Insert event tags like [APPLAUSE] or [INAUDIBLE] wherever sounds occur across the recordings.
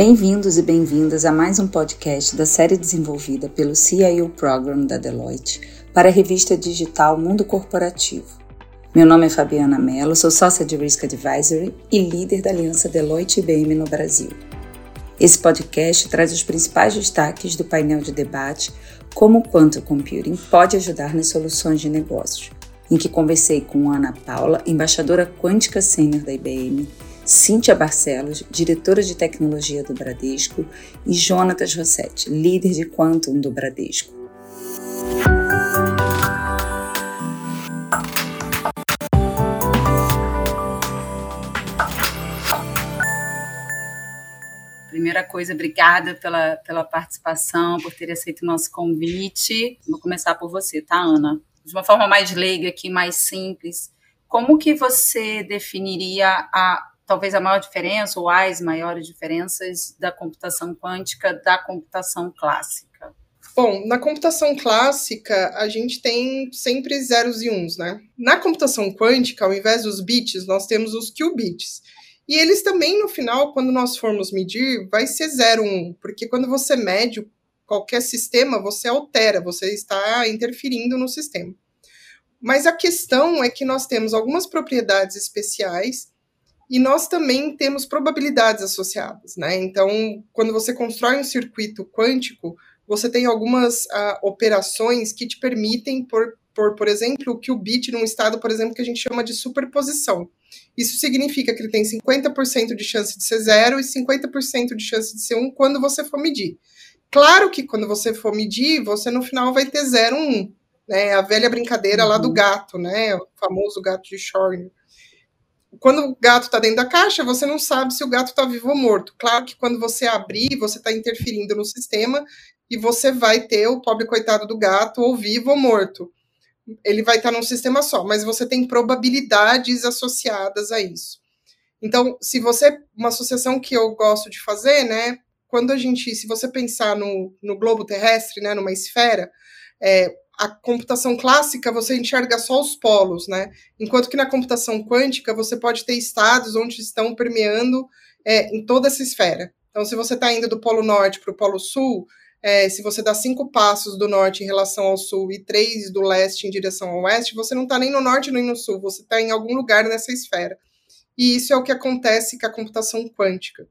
Bem-vindos e bem-vindas a mais um podcast da série desenvolvida pelo CIO Program da Deloitte para a revista digital Mundo Corporativo. Meu nome é Fabiana Mello, sou sócia de Risk Advisory e líder da aliança Deloitte IBM no Brasil. Esse podcast traz os principais destaques do painel de debate como o Quantum Computing pode ajudar nas soluções de negócios, em que conversei com Ana Paula, embaixadora quântica sênior da IBM, Cíntia Barcelos, diretora de tecnologia do Bradesco, e Jonatas Rossetti, líder de Quantum do Bradesco. Primeira coisa, obrigada pela, pela participação, por ter aceito o nosso convite. Vou começar por você, tá, Ana? De uma forma mais leiga aqui, mais simples, como que você definiria a talvez a maior diferença ou as maiores diferenças da computação quântica da computação clássica? Bom, na computação clássica, a gente tem sempre zeros e uns, né? Na computação quântica, ao invés dos bits, nós temos os qubits. E eles também, no final, quando nós formos medir, vai ser 0, 1, um, porque quando você mede qualquer sistema, você altera, você está interferindo no sistema. Mas a questão é que nós temos algumas propriedades especiais e nós também temos probabilidades associadas, né? Então, quando você constrói um circuito quântico, você tem algumas uh, operações que te permitem, por, por, por exemplo, que o bit num estado, por exemplo, que a gente chama de superposição. Isso significa que ele tem 50% de chance de ser zero e 50% de chance de ser um quando você for medir. Claro que quando você for medir, você no final vai ter 0, 1, um, né? A velha brincadeira uhum. lá do uhum. gato, né? O famoso gato de Schrödinger quando o gato está dentro da caixa, você não sabe se o gato está vivo ou morto. Claro que quando você abrir, você está interferindo no sistema e você vai ter o pobre coitado do gato ou vivo ou morto. Ele vai estar tá num sistema só, mas você tem probabilidades associadas a isso. Então, se você. Uma associação que eu gosto de fazer, né? Quando a gente. Se você pensar no, no globo terrestre, né, numa esfera, é, a computação clássica você enxerga só os polos, né? Enquanto que na computação quântica você pode ter estados onde estão permeando é, em toda essa esfera. Então, se você está indo do polo norte para o polo sul, é, se você dá cinco passos do norte em relação ao sul e três do leste em direção ao oeste, você não está nem no norte nem no sul, você está em algum lugar nessa esfera. E isso é o que acontece com a computação quântica.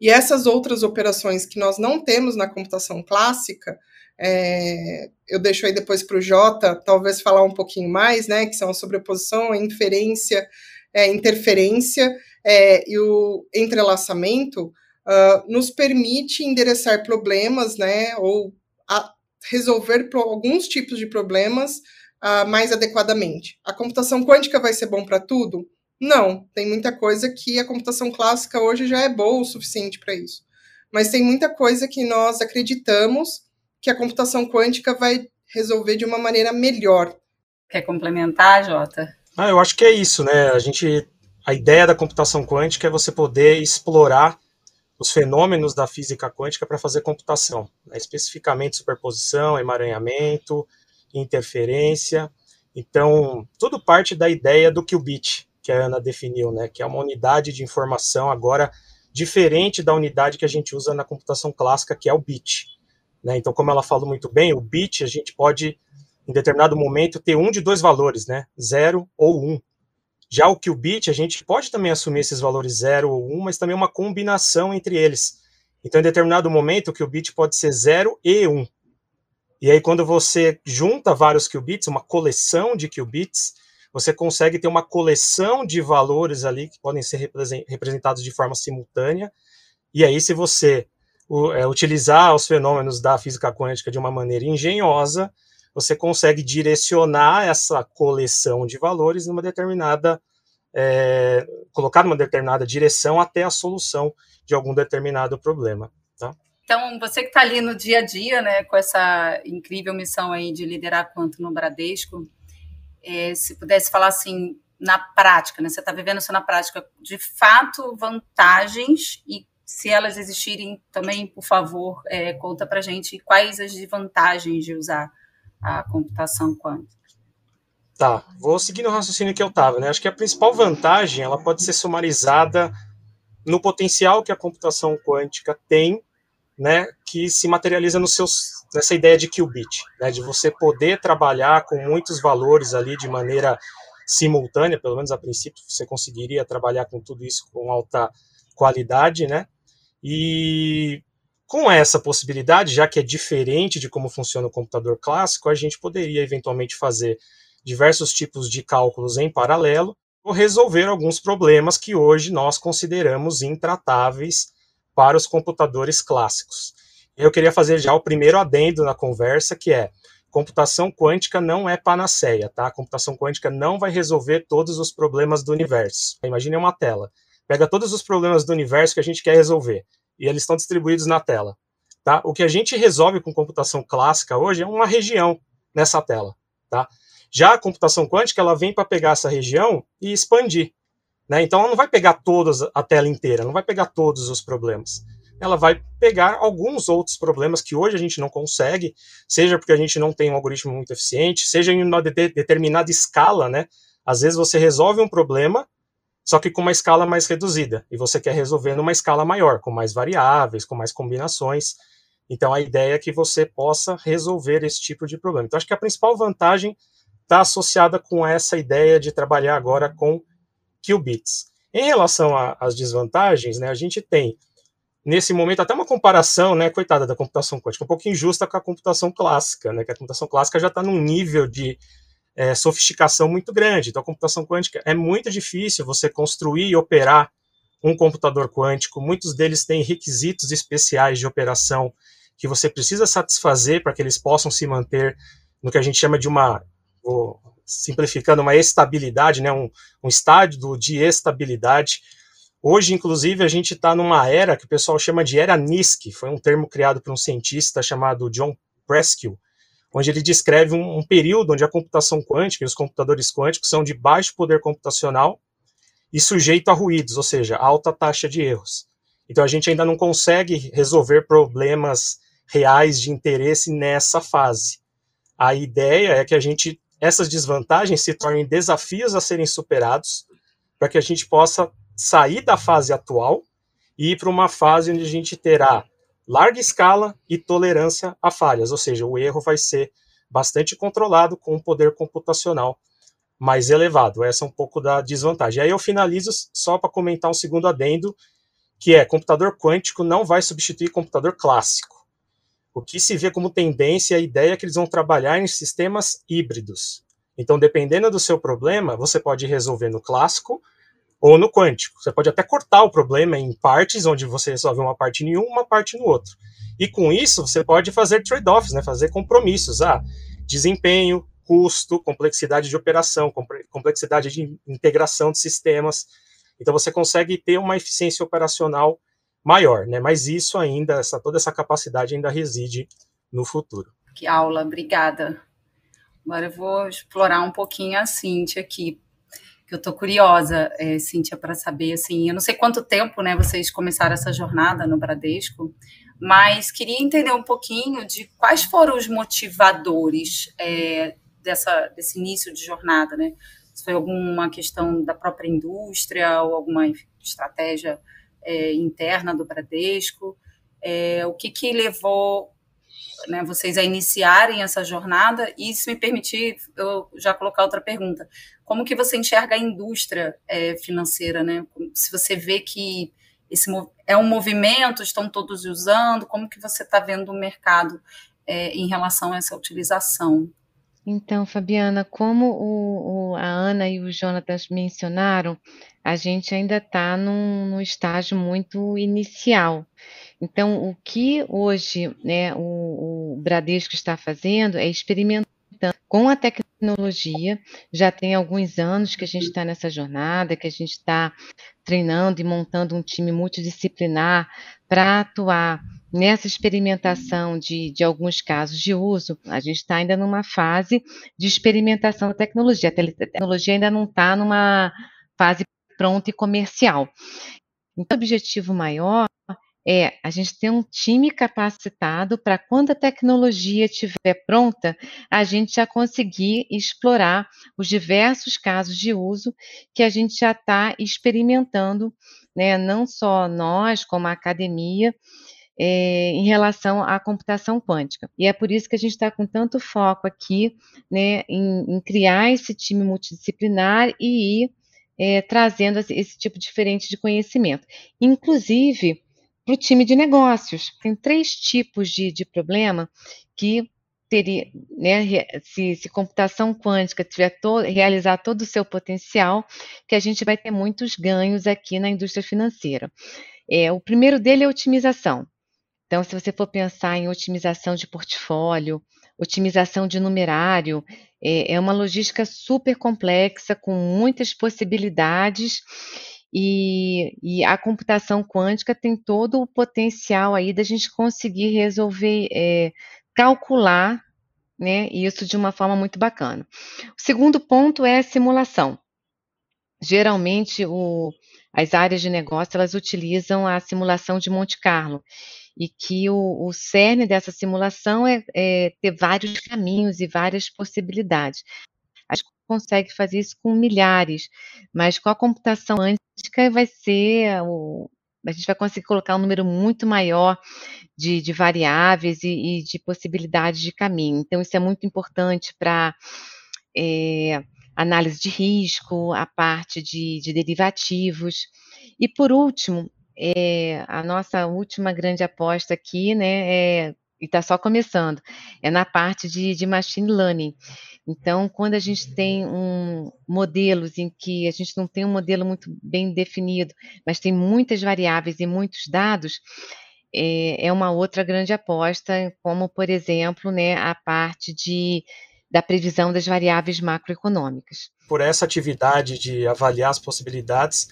E essas outras operações que nós não temos na computação clássica, é, eu deixo aí depois para o Jota, talvez falar um pouquinho mais, né? Que são a sobreposição, a inferência, é, interferência é, e o entrelaçamento, uh, nos permite endereçar problemas, né? Ou resolver alguns tipos de problemas uh, mais adequadamente. A computação quântica vai ser bom para tudo? Não, tem muita coisa que a computação clássica hoje já é boa o suficiente para isso. Mas tem muita coisa que nós acreditamos que a computação quântica vai resolver de uma maneira melhor. Quer complementar, Jota? Ah, eu acho que é isso, né? A gente, a ideia da computação quântica é você poder explorar os fenômenos da física quântica para fazer computação, né? especificamente superposição, emaranhamento, interferência. Então, tudo parte da ideia do qubit, que a Ana definiu, né? Que é uma unidade de informação agora diferente da unidade que a gente usa na computação clássica, que é o bit. Né? Então, como ela falou muito bem, o bit a gente pode, em determinado momento, ter um de dois valores, né? zero ou um. Já o qubit, a gente pode também assumir esses valores zero ou um, mas também uma combinação entre eles. Então, em determinado momento, o qubit pode ser zero e um. E aí, quando você junta vários qubits, uma coleção de qubits, você consegue ter uma coleção de valores ali que podem ser representados de forma simultânea. E aí, se você é, utilizar os fenômenos da física quântica de uma maneira engenhosa, você consegue direcionar essa coleção de valores numa determinada, é, colocar numa determinada direção até a solução de algum determinado problema. Tá? Então, você que está ali no dia a dia, né, com essa incrível missão aí de liderar quanto no Bradesco, é, se pudesse falar assim, na prática, né, você está vivendo isso na prática, de fato, vantagens e se elas existirem, também, por favor, é, conta para gente quais as vantagens de usar a computação quântica. Tá, vou seguir no raciocínio que eu estava, né? Acho que a principal vantagem ela pode ser sumarizada no potencial que a computação quântica tem, né, que se materializa nos seus, nessa ideia de qubit, né, de você poder trabalhar com muitos valores ali de maneira simultânea, pelo menos a princípio você conseguiria trabalhar com tudo isso com alta qualidade, né, e com essa possibilidade, já que é diferente de como funciona o computador clássico, a gente poderia eventualmente fazer diversos tipos de cálculos em paralelo ou resolver alguns problemas que hoje nós consideramos intratáveis para os computadores clássicos. Eu queria fazer já o primeiro adendo na conversa, que é computação quântica não é panaceia, tá? Computação quântica não vai resolver todos os problemas do universo. Imagine uma tela. Pega todos os problemas do universo que a gente quer resolver e eles estão distribuídos na tela, tá? O que a gente resolve com computação clássica hoje é uma região nessa tela, tá? Já a computação quântica, ela vem para pegar essa região e expandir. Né? Então, ela não vai pegar todas a tela inteira, não vai pegar todos os problemas. Ela vai pegar alguns outros problemas que hoje a gente não consegue, seja porque a gente não tem um algoritmo muito eficiente, seja em uma de determinada escala, né? Às vezes você resolve um problema, só que com uma escala mais reduzida, e você quer resolver numa escala maior, com mais variáveis, com mais combinações. Então, a ideia é que você possa resolver esse tipo de problema. Então, acho que a principal vantagem está associada com essa ideia de trabalhar agora com qubits. Em relação às desvantagens, né, a gente tem, nesse momento, até uma comparação, né, coitada da computação quântica, um pouco injusta com a computação clássica, né, que a computação clássica já está num nível de é, sofisticação muito grande. Então, computação quântica é muito difícil você construir e operar um computador quântico. Muitos deles têm requisitos especiais de operação que você precisa satisfazer para que eles possam se manter no que a gente chama de uma vou simplificando, uma estabilidade, né, um, um estádio de estabilidade. Hoje, inclusive, a gente está numa era que o pessoal chama de era NISQ, foi um termo criado por um cientista chamado John Preskill, onde ele descreve um, um período onde a computação quântica e os computadores quânticos são de baixo poder computacional e sujeito a ruídos, ou seja, alta taxa de erros. Então a gente ainda não consegue resolver problemas reais de interesse nessa fase. A ideia é que a gente essas desvantagens se tornem desafios a serem superados para que a gente possa sair da fase atual e ir para uma fase onde a gente terá larga escala e tolerância a falhas, ou seja, o erro vai ser bastante controlado com um poder computacional mais elevado. Essa é um pouco da desvantagem. Aí eu finalizo só para comentar um segundo adendo, que é computador quântico não vai substituir computador clássico. O que se vê como tendência é a ideia que eles vão trabalhar em sistemas híbridos. Então, dependendo do seu problema, você pode resolver no clássico ou no quântico. Você pode até cortar o problema em partes, onde você resolve uma parte em um, uma parte no outro. E com isso, você pode fazer trade-offs, né? fazer compromissos. Ah, desempenho, custo, complexidade de operação, complexidade de integração de sistemas. Então, você consegue ter uma eficiência operacional maior, né? Mas isso ainda, essa, toda essa capacidade ainda reside no futuro. Que aula, obrigada. Agora eu vou explorar um pouquinho a Cintia aqui, que eu estou curiosa, é, Cíntia, para saber, assim, eu não sei quanto tempo, né, vocês começaram essa jornada no Bradesco, mas queria entender um pouquinho de quais foram os motivadores é, dessa, desse início de jornada, né? Se foi alguma questão da própria indústria ou alguma estratégia é, interna do Bradesco, é, o que, que levou né, vocês a iniciarem essa jornada e, se me permitir, eu já colocar outra pergunta. Como que você enxerga a indústria é, financeira, né? Se você vê que esse é um movimento, estão todos usando, como que você está vendo o mercado é, em relação a essa utilização? Então, Fabiana, como o, o, a Ana e o Jonatas mencionaram, a gente ainda está num, num, estágio muito inicial. Então, o que hoje né, o, o Bradesco está fazendo é com a tecnologia. Já tem alguns anos que a gente está nessa jornada, que a gente está treinando e montando um time multidisciplinar para atuar nessa experimentação de, de alguns casos de uso, a gente está ainda numa fase de experimentação da tecnologia. A tecnologia ainda não está numa fase pronta e comercial. Então, o objetivo maior é a gente ter um time capacitado para quando a tecnologia estiver pronta, a gente já conseguir explorar os diversos casos de uso que a gente já está experimentando né, não só nós, como a academia, é, em relação à computação quântica. E é por isso que a gente está com tanto foco aqui né, em, em, criar esse time multidisciplinar e ir é, trazendo esse, esse tipo diferente de conhecimento. Inclusive para o time de negócios. Tem três tipos de, de problema que teria, né, se, se computação quântica tiver to, realizar todo o seu potencial, que a gente vai ter muitos ganhos aqui na indústria financeira. É, o primeiro dele é otimização. Então, se você for pensar em otimização de portfólio, otimização de numerário, é, é uma logística super complexa, com muitas possibilidades, e, e, a computação quântica tem todo o potencial aí da gente conseguir resolver, é, calcular né, isso de uma forma muito bacana. O segundo ponto é a simulação. Geralmente, o, as áreas de negócio elas utilizam a simulação de Monte Carlo e que o, o cerne dessa simulação é, é, ter vários caminhos e várias possibilidades. A gente consegue fazer isso com milhares, mas com a computação quântica vai ser o, a gente vai conseguir colocar um número muito maior de, de variáveis e, e, de possibilidades de caminho. Então, isso é muito importante para é, análise de risco, a parte de, de derivativos. E, por último, é, a nossa última grande aposta aqui, né, é, e está só começando, é na parte de, de machine learning. Então, quando a gente tem um, modelos em que a gente não tem um modelo muito bem definido, mas tem muitas variáveis e muitos dados, é, é uma outra grande aposta, como, por exemplo, né, a parte de, da previsão das variáveis macroeconômicas. Por essa atividade de avaliar as possibilidades,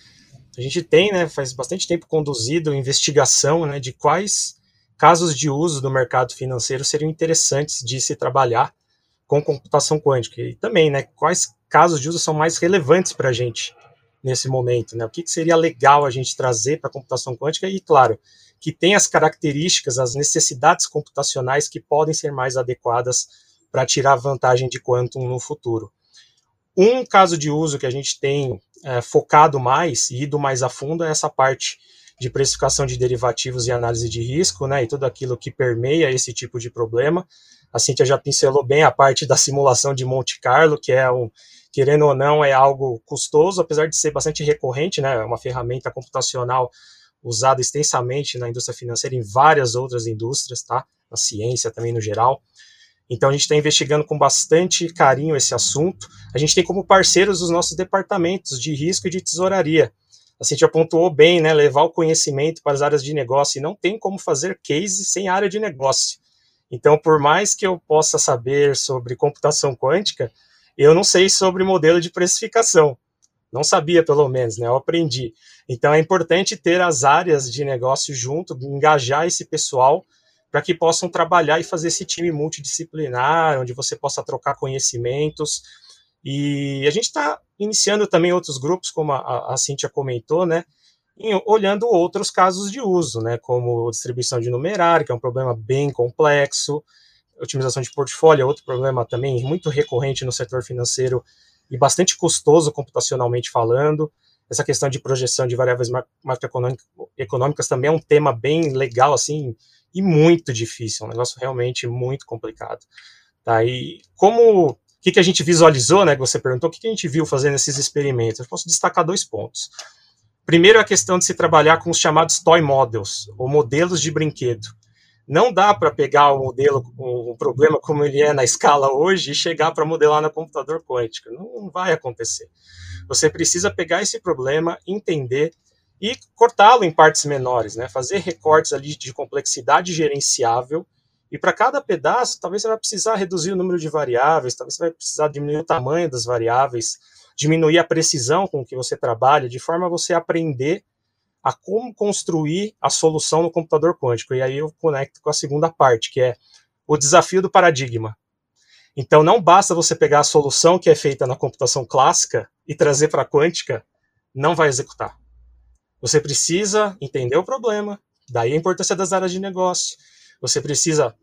a gente tem, né, faz bastante tempo conduzido investigação né, de quais casos de uso do mercado financeiro seriam interessantes de se trabalhar com computação quântica. E também, né, quais casos de uso são mais relevantes para a gente nesse momento, né? O que, que seria legal a gente trazer para a computação quântica e, claro, que tem as características, as necessidades computacionais que podem ser mais adequadas para tirar vantagem de quantum no futuro. Um caso de uso que a gente tem é, focado mais e ido mais a fundo é essa parte de precificação de derivativos e análise de risco, né, e tudo aquilo que permeia esse tipo de problema. A Cintia já pincelou bem a parte da simulação de Monte Carlo, que é um, querendo ou não, é algo custoso, apesar de ser bastante recorrente, né, é uma ferramenta computacional usada extensamente na indústria financeira, em várias outras indústrias, tá, na ciência também no geral. Então a gente está investigando com bastante carinho esse assunto. A gente tem como parceiros os nossos departamentos de risco e de tesouraria. A gente apontou bem, né, levar o conhecimento para as áreas de negócio e não tem como fazer case sem área de negócio. Então, por mais que eu possa saber sobre computação quântica, eu não sei sobre modelo de precificação. Não sabia, pelo menos, né? Eu aprendi. Então, é importante ter as áreas de negócio junto, engajar esse pessoal para que possam trabalhar e fazer esse time multidisciplinar, onde você possa trocar conhecimentos. E a gente está iniciando também outros grupos, como a, a Cíntia comentou, né? olhando outros casos de uso, né, como distribuição de numerário, que é um problema bem complexo, otimização de portfólio é outro problema também muito recorrente no setor financeiro e bastante custoso computacionalmente falando. Essa questão de projeção de variáveis macroeconômicas também é um tema bem legal, assim, e muito difícil, um negócio realmente muito complicado. Tá? E como que, que a gente visualizou, né? Que você perguntou, o que, que a gente viu fazendo esses experimentos? Eu posso destacar dois pontos. Primeiro, a questão de se trabalhar com os chamados toy models, ou modelos de brinquedo. Não dá para pegar o modelo, um problema como ele é na escala hoje, e chegar para modelar no computador quântico. Não vai acontecer. Você precisa pegar esse problema, entender e cortá-lo em partes menores, né? fazer recortes ali de complexidade gerenciável. E para cada pedaço, talvez você vai precisar reduzir o número de variáveis, talvez você vai precisar diminuir o tamanho das variáveis, diminuir a precisão com que você trabalha, de forma a você aprender a como construir a solução no computador quântico. E aí eu conecto com a segunda parte, que é o desafio do paradigma. Então não basta você pegar a solução que é feita na computação clássica e trazer para a quântica, não vai executar. Você precisa entender o problema, daí a importância das áreas de negócio. Você precisa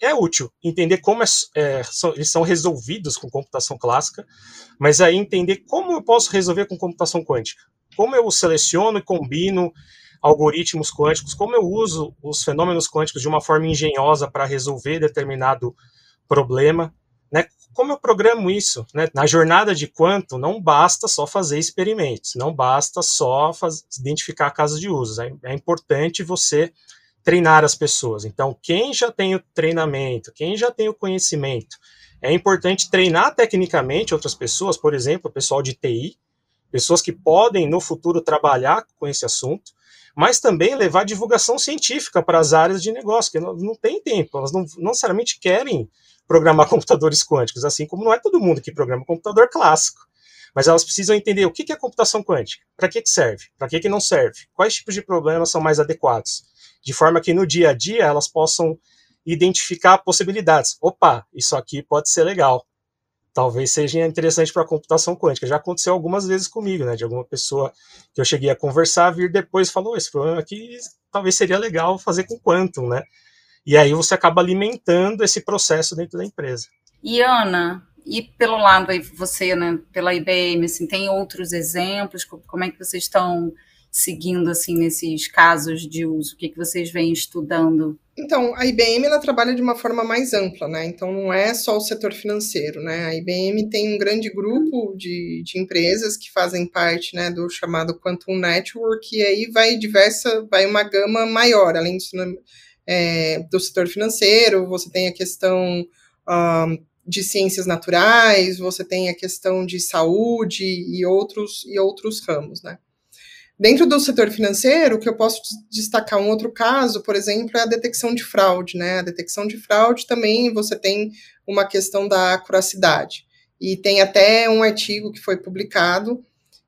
é útil entender como é, é, são, eles são resolvidos com computação clássica, mas aí entender como eu posso resolver com computação quântica. como eu seleciono e combino algoritmos quânticos, como eu uso os fenômenos quânticos de uma forma engenhosa para resolver determinado problema, né? Como eu programo isso? Né? Na jornada de quanto, não basta só fazer experimentos, não basta só faz, identificar casos de uso. É, é importante você treinar as pessoas. Então, quem já tem o treinamento, quem já tem o conhecimento, é importante treinar tecnicamente outras pessoas, por exemplo, o pessoal de TI, pessoas que podem no futuro trabalhar com esse assunto, mas também levar divulgação científica para as áreas de negócio, que não, não tem tempo, elas não, não necessariamente querem programar [LAUGHS] computadores quânticos, assim como não é todo mundo que programa computador clássico. Mas elas precisam entender o que é computação quântica, para que, que serve, para que, que não serve, quais tipos de problemas são mais adequados, de forma que no dia a dia elas possam identificar possibilidades. Opa, isso aqui pode ser legal. Talvez seja interessante para a computação quântica. Já aconteceu algumas vezes comigo, né? De alguma pessoa que eu cheguei a conversar, vir depois e falou: esse problema aqui talvez seria legal fazer com quantum, né? E aí você acaba alimentando esse processo dentro da empresa. E Ana, e pelo lado aí você, né, pela IBM, assim, tem outros exemplos? Como é que vocês estão seguindo assim nesses casos de uso? O que, que vocês vêm estudando? Então, a IBM ela trabalha de uma forma mais ampla, né? Então não é só o setor financeiro, né? A IBM tem um grande grupo de, de empresas que fazem parte, né, do chamado Quantum Network e aí vai diversa, vai uma gama maior, além disso, né, é, do setor financeiro, você tem a questão um, de ciências naturais, você tem a questão de saúde e outros, e outros ramos, né? Dentro do setor financeiro, que eu posso destacar um outro caso, por exemplo, é a detecção de fraude, né? A detecção de fraude também você tem uma questão da acuracidade. E tem até um artigo que foi publicado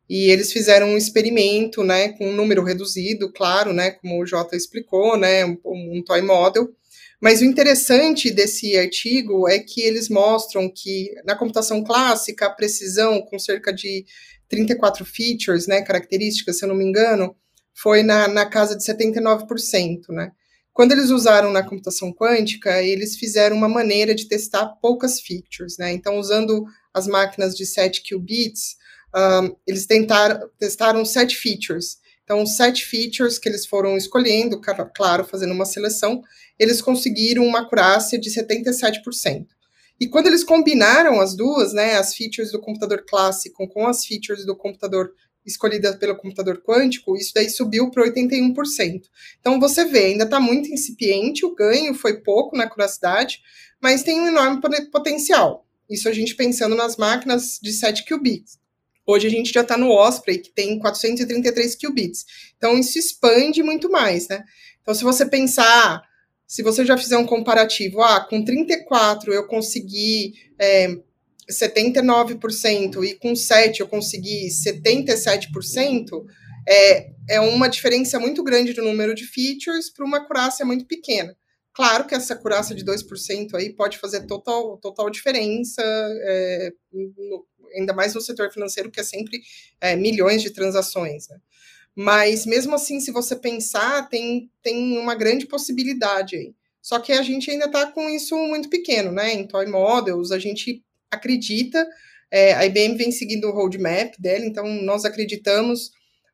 e eles fizeram um experimento, né, com um número reduzido, claro, né, como o Jota explicou, né, um, um toy model. Mas o interessante desse artigo é que eles mostram que na computação clássica, a precisão com cerca de 34 features, né, características, se eu não me engano, foi na, na casa de 79%, né. Quando eles usaram na computação quântica, eles fizeram uma maneira de testar poucas features, né. Então, usando as máquinas de 7 qubits, um, eles tentaram, testaram sete features. Então, sete features que eles foram escolhendo, claro, fazendo uma seleção, eles conseguiram uma acurácia de 77%. E quando eles combinaram as duas, né, as features do computador clássico com as features do computador escolhidas pelo computador quântico, isso daí subiu para 81%. Então você vê, ainda está muito incipiente, o ganho foi pouco na acuracidade, mas tem um enorme potencial. Isso a gente pensando nas máquinas de 7 qubits. Hoje a gente já está no Osprey, que tem 433 qubits. Então, isso expande muito mais, né? Então, se você pensar, se você já fizer um comparativo, ah, com 34 eu consegui é, 79% e com 7 eu consegui 77%, é, é uma diferença muito grande do número de features para uma acurácia muito pequena. Claro que essa acurácia de 2% aí pode fazer total, total diferença é, no, ainda mais no setor financeiro, que é sempre é, milhões de transações. Né? Mas mesmo assim, se você pensar, tem, tem uma grande possibilidade aí. Só que a gente ainda está com isso muito pequeno, né? Em Toy Models, a gente acredita, é, a IBM vem seguindo o roadmap dela, então nós acreditamos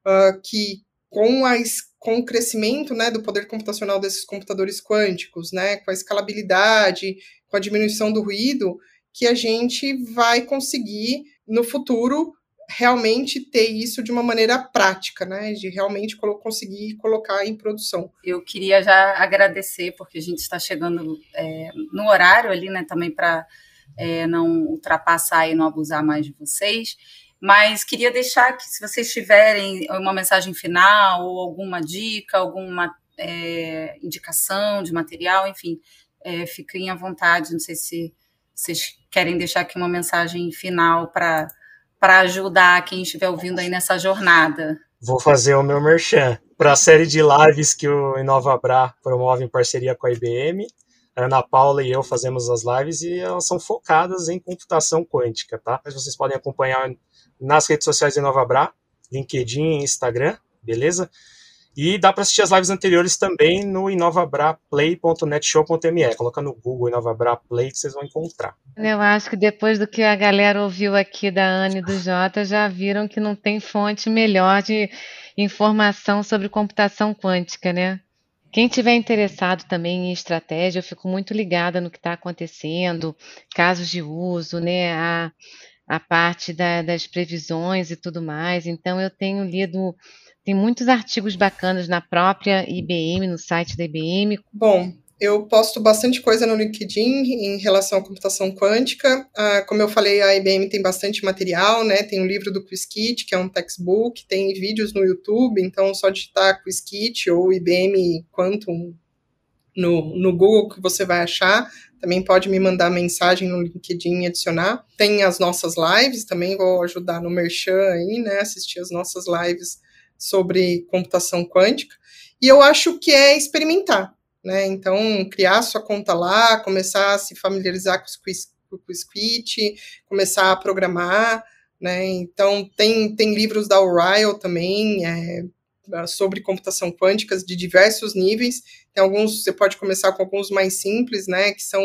uh, que com, a, com o crescimento né, do poder computacional desses computadores quânticos, né, com a escalabilidade, com a diminuição do ruído, que a gente vai conseguir no futuro realmente ter isso de uma maneira prática, né? De realmente conseguir colocar em produção. Eu queria já agradecer, porque a gente está chegando é, no horário ali, né? Também para é, não ultrapassar e não abusar mais de vocês. Mas queria deixar que, se vocês tiverem uma mensagem final ou alguma dica, alguma é, indicação de material, enfim, é, fiquem à vontade. Não sei se vocês querem deixar aqui uma mensagem final para ajudar quem estiver ouvindo aí nessa jornada? Vou fazer o meu merchan para a série de lives que o InovaBra promove em parceria com a IBM. A Ana Paula e eu fazemos as lives e elas são focadas em computação quântica, tá? Mas vocês podem acompanhar nas redes sociais do InovaBra, LinkedIn e Instagram, beleza? E dá para assistir as lives anteriores também no inovabraplay.netshow.me. Coloca no Google Inovabra Play que vocês vão encontrar. Eu acho que depois do que a galera ouviu aqui da Anne e do Jota, já viram que não tem fonte melhor de informação sobre computação quântica, né? Quem tiver interessado também em estratégia, eu fico muito ligada no que está acontecendo, casos de uso, né? A, a parte da, das previsões e tudo mais. Então, eu tenho lido tem muitos artigos bacanas na própria IBM, no site da IBM. Bom, eu posto bastante coisa no LinkedIn em relação à computação quântica. Ah, como eu falei, a IBM tem bastante material, né? Tem o um livro do Quiskit, que é um textbook, tem vídeos no YouTube, então só digitar Quiskit ou IBM Quantum no, no Google que você vai achar. Também pode me mandar mensagem no LinkedIn e adicionar. Tem as nossas lives, também vou ajudar no Merchan aí, né? Assistir as nossas lives sobre computação quântica, e eu acho que é experimentar, né? Então, criar sua conta lá, começar a se familiarizar com o Squid, começar a programar, né? Então, tem, tem livros da Orion também, é, sobre computação quântica de diversos níveis. Tem alguns, você pode começar com alguns mais simples, né, que são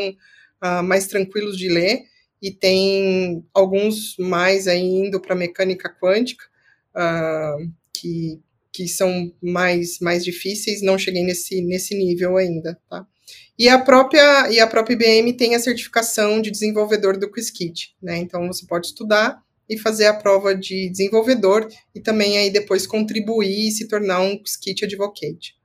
uh, mais tranquilos de ler, e tem alguns mais aí indo para mecânica quântica, uh, que, que são mais, mais difíceis, não cheguei nesse, nesse nível ainda, tá? E a própria e a própria IBM tem a certificação de desenvolvedor do Quiskit, né? Então você pode estudar e fazer a prova de desenvolvedor e também aí depois contribuir e se tornar um Quiskit Advocate.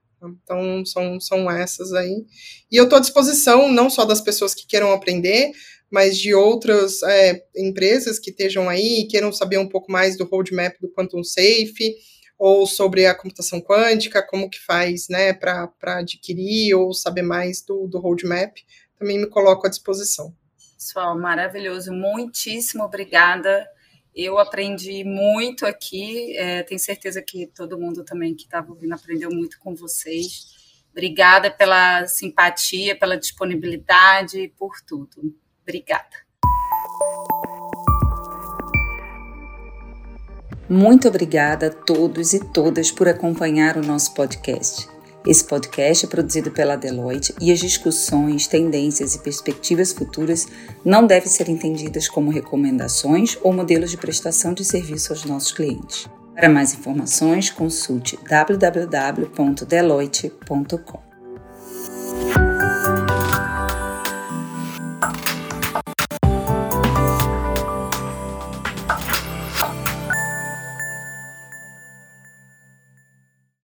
Então são, são essas aí. E eu estou à disposição não só das pessoas que queiram aprender, mas de outras é, empresas que estejam aí e queiram saber um pouco mais do roadmap do Quantum Safe, ou sobre a computação quântica, como que faz, né, para adquirir ou saber mais do, do roadmap, também me coloco à disposição. Pessoal, maravilhoso, muitíssimo obrigada. Eu aprendi muito aqui, é, tenho certeza que todo mundo também que estava ouvindo aprendeu muito com vocês. Obrigada pela simpatia, pela disponibilidade, por tudo. Obrigada. Muito obrigada a todos e todas por acompanhar o nosso podcast. Esse podcast é produzido pela Deloitte e as discussões, tendências e perspectivas futuras não devem ser entendidas como recomendações ou modelos de prestação de serviço aos nossos clientes. Para mais informações, consulte www.deloitte.com.